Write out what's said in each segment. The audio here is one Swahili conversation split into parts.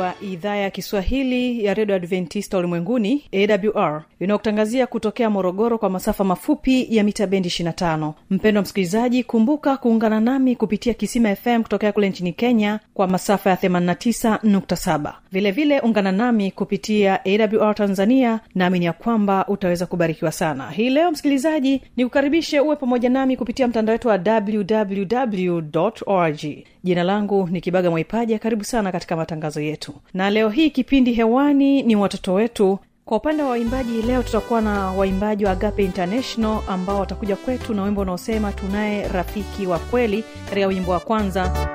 wa idhaa ya kiswahili ya redio adventista ulimwenguni awr inayokutangazia kutokea morogoro kwa masafa mafupi ya mita bendi 25 mpendwa msikilizaji kumbuka kuungana nami kupitia kisima fm kutokea kule nchini kenya kwa masafa ya 89.7 vilevile ungana nami kupitia awr tanzania naamini ya kwamba utaweza kubarikiwa sana. Hii leo msikilizaji ni kukaribishe uwe pamoja nami kupitia mtandao wetu wa www org. Jina langu ni kibaga mwaipaja. Karibu sana katika matangazo yetu na leo hii kipindi hewani ni watoto wetu. Kwa upande wa waimbaji leo tutakuwa na waimbaji wa agape international ambao watakuja kwetu na wimbo unaosema tunaye rafiki wa kweli katika wimbo wa kwanza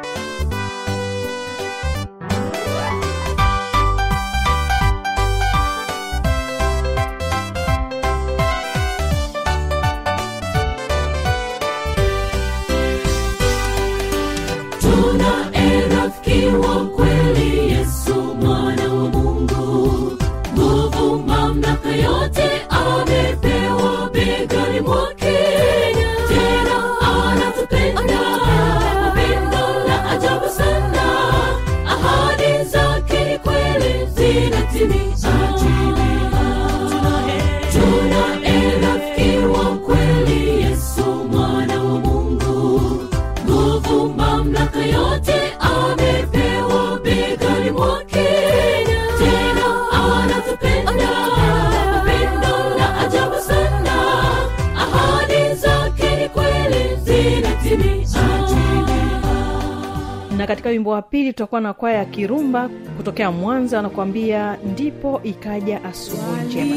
na katika wimbo wa pili tutakuwa na kwaya ya kirumba kutokea mwanza wanakuambia ndipo ikaja asubuhi njema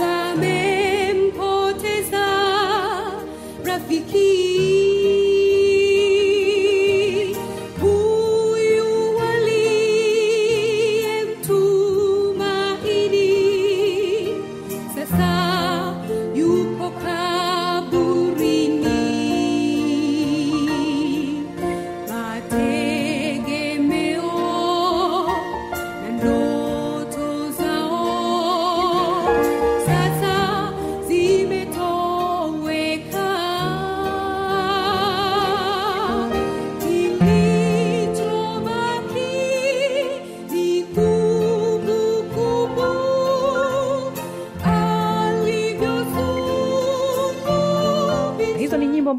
wamempoteza rafiki.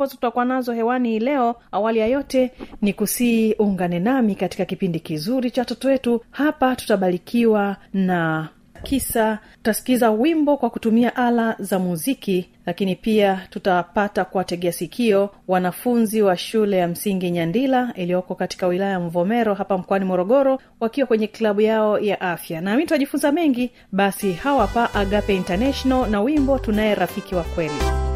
Ambazo tutakuwa nazo hewani hii leo. Awali ya yote ni kusii ungane nami katika kipindi kizuri cha watoto wetu. Hapa tutabarikiwa na kisa. Tutasikiza wimbo kwa kutumia ala za muziki lakini pia tutapata kuwategea sikio wanafunzi wa shule ya msingi nyandila iliyoko katika wilaya ya mvomero hapa mkoani morogoro wakiwa kwenye klabu yao ya afya. Nami tutajifunza mengi. Basi hawa pa agape international na wimbo tunaye rafiki wa kweli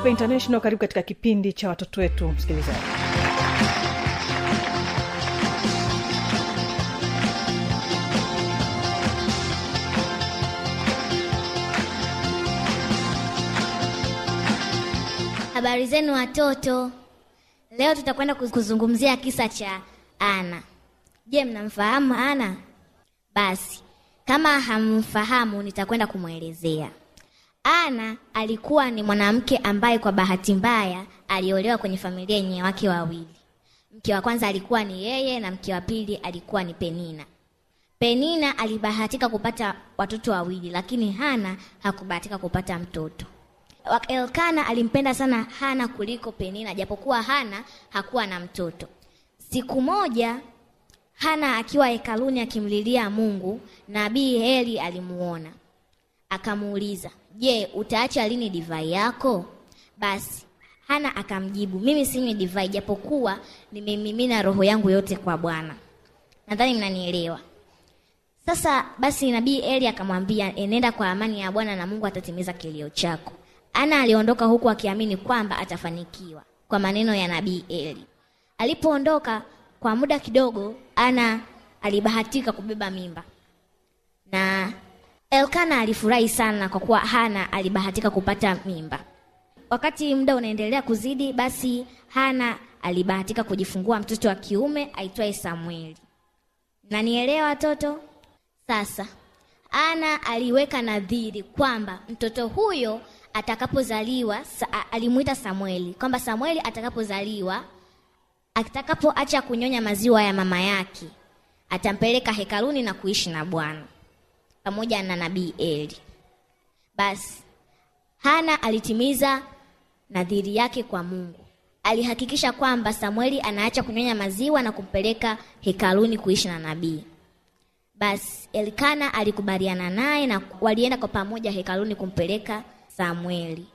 agape international karibu katika kipindi cha watoto wetu msikilizaji. Habari zenu watoto. Leo tutakwenda kuzungumzia kisa cha ana. Je mnamfahamu ana? Basi kama hamfahamu nitakwenda kumwelezea ana alikuwa ni mwanamke ambaye kwa bahati mbaya aliolewa kwenye familia yenye wake wawili. Mke wa kwanza alikuwa ni yeye na mke wa pili alikuwa ni penina. Penina alibahatika kupata watoto wawili lakini hana hakubahatika kupata mtoto. Elkana alimpenda sana hana kuliko penina japokuwa hana hakuwa na mtoto. Siku moja hana akiwa hekaluni akimlilia mungu nabii heli alimuona akamuuliza je utaacha lini divai yako? Basi hana akamjibu mimi sinywi divai japokuwa nimemimina roho yangu yote kwa bwana. Nadhani mnanielewa. Sasa basi nabii eli akamwambia enenda kwa amani ya bwana na mungu atatimiza kilio chako. Ana aliondoka huku akiamini kwamba atafanikiwa kwa maneno ya nabii eli. Alipoondoka kwa muda kidogo ana alibahatika kubeba mimba. Na elkana alifurahi sana kwa kuwa hana alibahatika kupata mimba. Wakati muda unaendelea kuzidi basi hana alibahatika kujifungua mtoto wa kiume aitwaye samueli. Nanielewa watoto? Sasa ana aliweka nadhiri kwamba mtoto huyo atakapozaliwa sa, alimuita samueli kwamba samueli atakapozaliwa atakapoacha kunyonya maziwa ya mama yake atampeleka hekaluni na kuishi na bwana pamoja na nabii eli. Basi hana alitimiza nadhiri yake kwa mungu. Alihakikisha kwamba samueli anaacha kunyonya maziwa na kumpeleka hekaluni kuishi na nabii. Basi elkana alikubaliana naye na walienda kwa pamoja hekaluni kumpeleka samueli.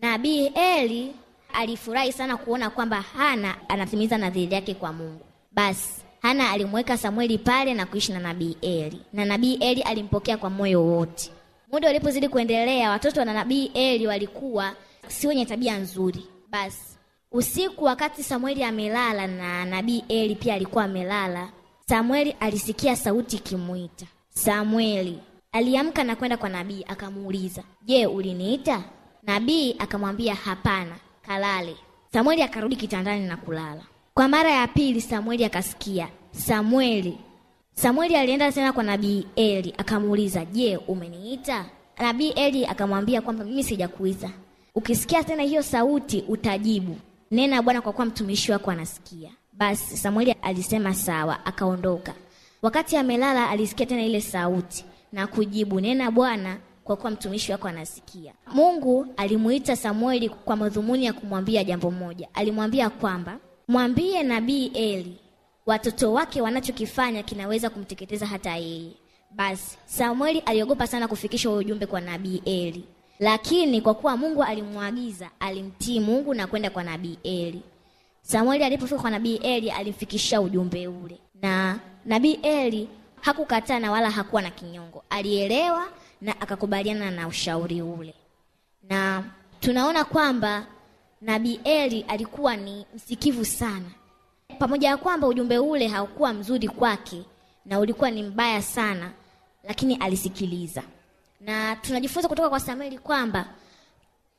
Nabii eli alifurahi sana kuona kwamba hana anatimiza nadhiri yake kwa mungu. Basi hana alimweka samueli pale na kuishi na nabii eli. Na nabii eli alimpokea kwa moyo wote. Muda ulipozidi kuendelea watoto na nabii eli walikuwa si wenye tabia nzuri. Basi usiku wakati samueli amelala na nabii eli pia alikuwa amelala samueli alisikia sauti ikimwita samueli aliamka na kwenda kwa nabii akamuuliza je uliniita? Nabii akamwambia hapana kalale. Samueli akarudi kitandani na kulala kwa mara ya pili samueli akasikia samueli. Samueli alienda tena kwa nabii eli akamuuliza je umeniita? Nabii eli akamwambia kwamba mimi sijakuita. Ukisikia tena hiyo sauti utajibu. Nena bwana kwa kuwa mtumishi wako anasikia. Basi samueli alisema sawa akaondoka. Wakati amelala alisikia tena ile sauti na kujibu nena bwana kwa kuwa mtumishi wako anasikia. Mungu alimuita samueli kwa madhumuni ya kumwambia jambo moja. Alimwambia kwamba mwambie nabii eli watoto wake wanachokifanya kinaweza kumteketeza hata yeye. Basi samueli aliogopa sana kufikisha huo ujumbe kwa nabii eli. Lakini kwa kuwa mungu alimwagiza alimtii mungu na kwenda kwa nabii eli. Samueli alipofika kwa nabii eli alimfikishia ujumbe ule. Na nabii eli hakukataa na wala hakuwa na kinyongo. Alielewa na akakubaliana na ushauri ule. Na tunaona kwamba nabii eli alikuwa ni msikivu sana. Pamoja ya kwamba ujumbe ule haukuwa mzuri kwake na ulikuwa ni mbaya sana lakini alisikiliza. Na tunajifunza kutoka kwa samueli kwamba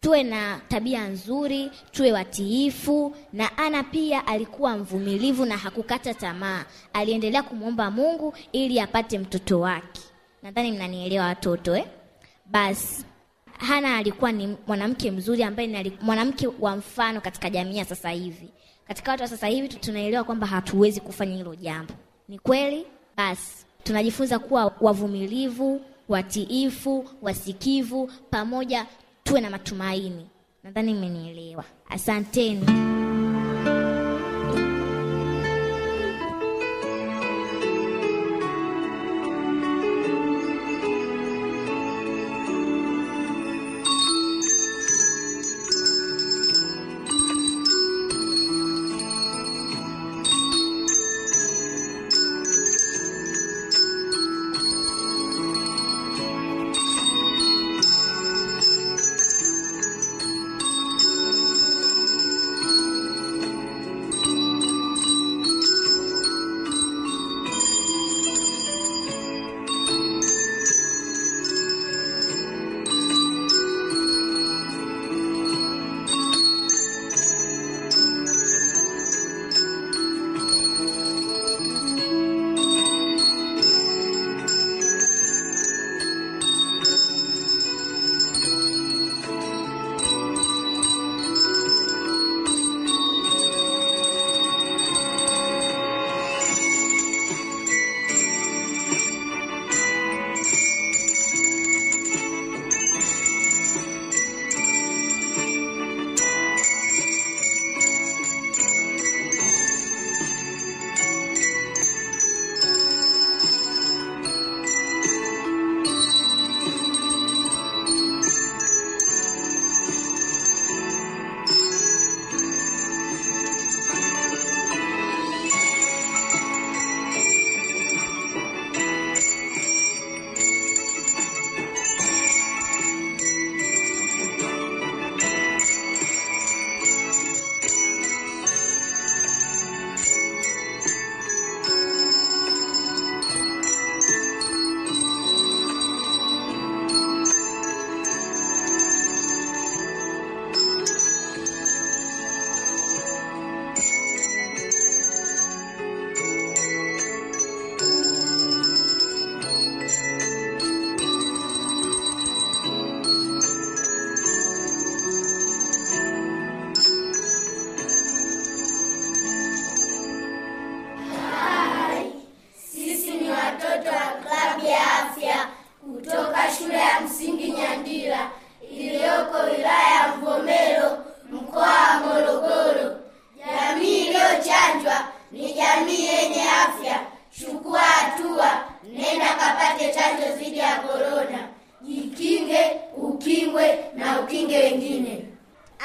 tuwe na tabia nzuri tuwe watiifu na ana pia alikuwa mvumilivu na hakukata tamaa. Aliendelea kumwomba mungu ili apate mtoto wake. Nadhani mnanielewa watoto eh? basi hana alikuwa ni mwanamke mzuri ambaye ni mwanamke wa mfano katika jamii ya sasa hivi. Katika watu wa sasa hivi tunaelewa kwamba hatuwezi kufanya hilo jambo. Ni kweli basi tunajifunza kuwa wavumilivu watiifu wasikivu pamoja tuwe na matumaini. Nadhani mmenielewa. Asanteni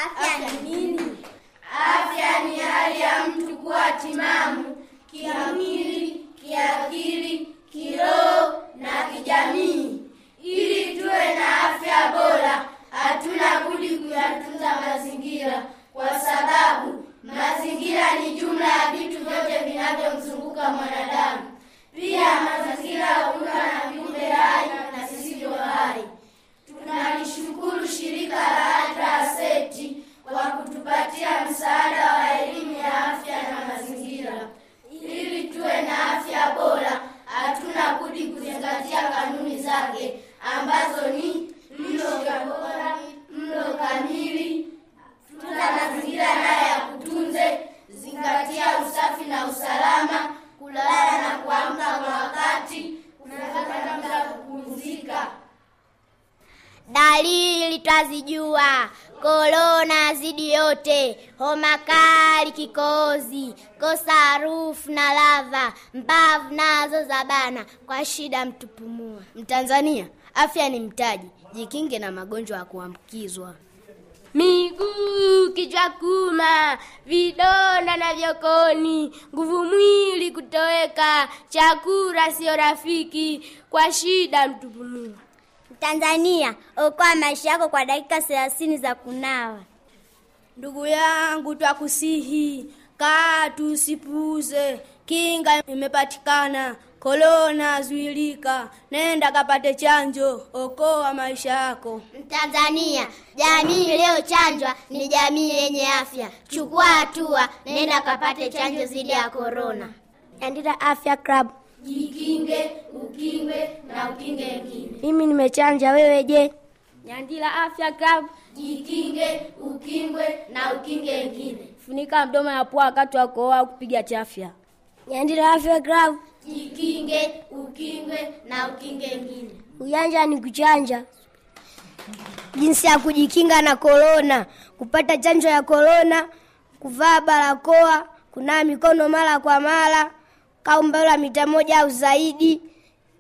Afiyet. Twazijua. Korona zidi yote. Homa kali kikozi, kosa harufu na ladha. Mbavu nazo zabana, kwa shida mtupumua. Mtanzania afya ni mtaji. Jikinge na magonjwa ya kuambukizwa. Miguu kichwa kuma vidonda na vyokoni. Nguvu mwili kutoweka. Chakula sio rafiki. Kwa shida mtupumua tanzania okoa maisha yako kwa dakika thelathini za kunawa. Ndugu yangu twakusihi kaa tusipuuze kinga imepatikana korona zuilika. Nenda kapate chanjo okoa maisha yako. Mtanzania jamii iliyochanjwa ni jamii yenye afya. Chukua hatua nenda kapate chanjo dhidi ya korona. Andira afya club jikinge ukingwe na ukinge wengine mimi nimechanja wewe je? Nyandila afya club jikinge ukingwe na ukinge wengine funika mdomo na pua wakati wa kuoa au kupiga chafya. Nyandila afya club jikinge ukingwe na ukinge wengine ujanja ni kuchanja. Jinsi ya kujikinga na korona kupata chanjo ya korona kuvaa barakoa kunawa mikono mara kwa mara kaa umbali wa mita moja au zaidi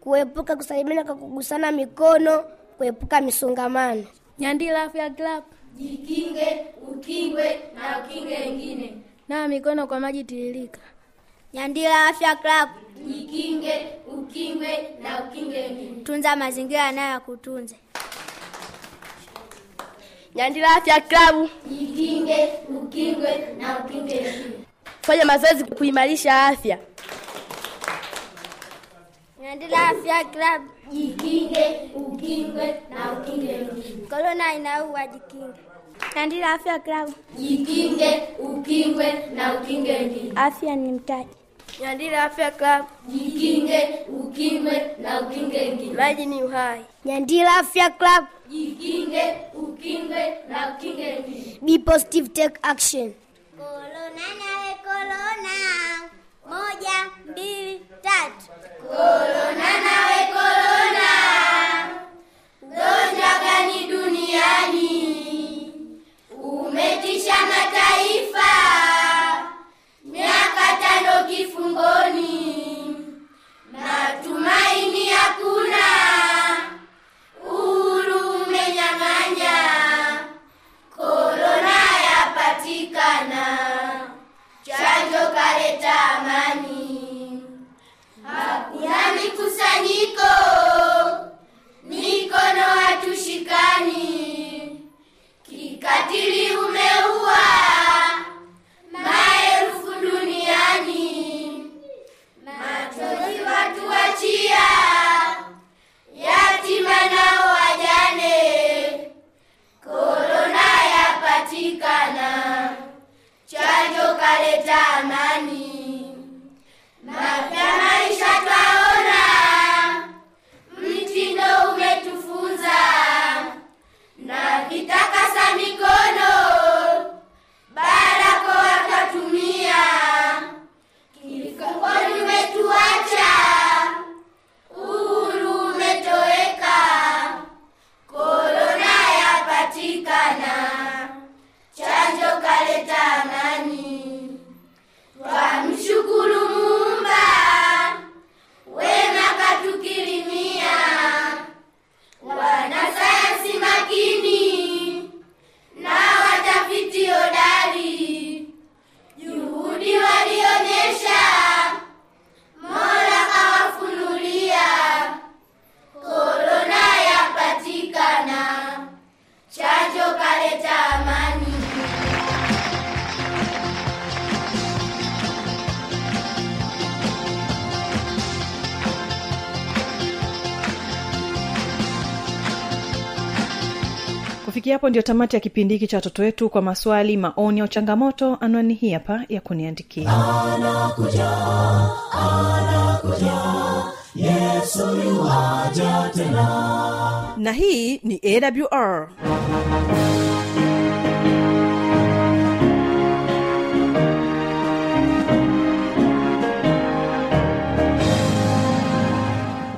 kuepuka kusalimiana kwa kugusana mikono kuepuka misongamano. Nyandila afya club jikinge ukingwe na ukinge wengine. Nawa mikono kwa maji tiririka. Nyandila afya club jikinge ukingwe na ukinge wengine. Tunza mazingira yanayokutunze nyandila afya club jikinge ukingwe na ukinge wengine. Fanya mazoezi kuimarisha afya Nyandila Afya Club, jikinge, ukingwe na ukinge wengine. Korona inaua, jikinge. Nyandila Afya Club, jikinge, ukingwe na ukinge wengine. Afya ni mtaji. Nyandila Afya Club, jikinge, ukingwe na ukinge wengine. Maji ni uhai. Nyandila Afya Club, jikinge, ukingwe na ukinge wengine. Be positive, take action. Korona nawe korona, moja, mbili, tatu. Korona nawe korona, gonjwa gani duniani? Umetisha mataifa, kufikia hapo ndio tamati ya kipindi hiki cha watoto wetu. Kwa maswali maoni au changamoto anwani hii hapa ya kuniandikia. Na hii ni awr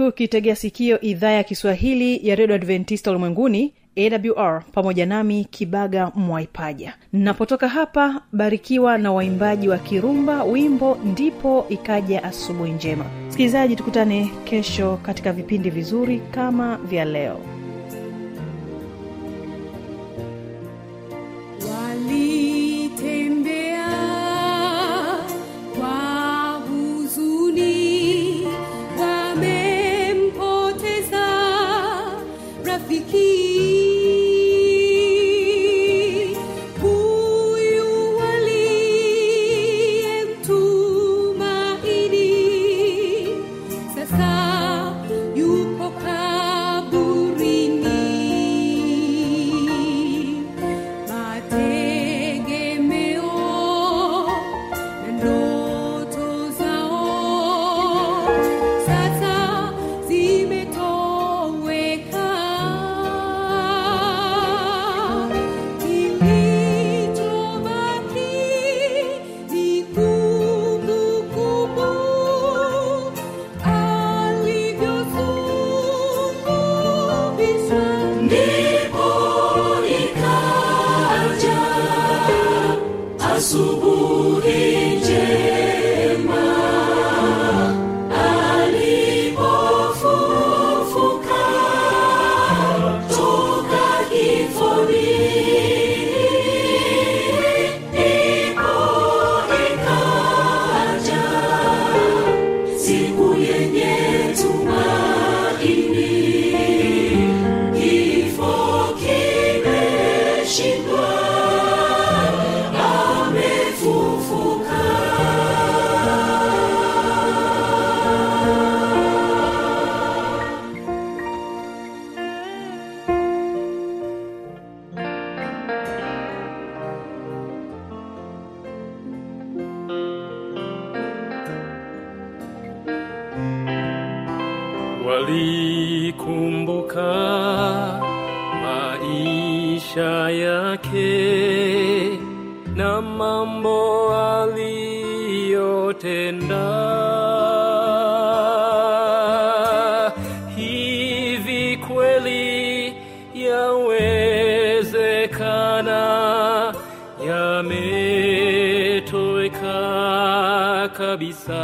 kumbuka ukitegea sikio idhaa ya kiswahili ya redio adventista ulimwenguni awr pamoja nami kibaga mwaipaja. Napotoka hapa barikiwa na waimbaji wa kirumba wimbo ndipo ikaja asubuhi njema. Msikilizaji tukutane kesho katika vipindi vizuri kama vya leo walikumbuka maisha yake na mambo aliyotenda. Hivi kweli yawezekana yametoweka kabisa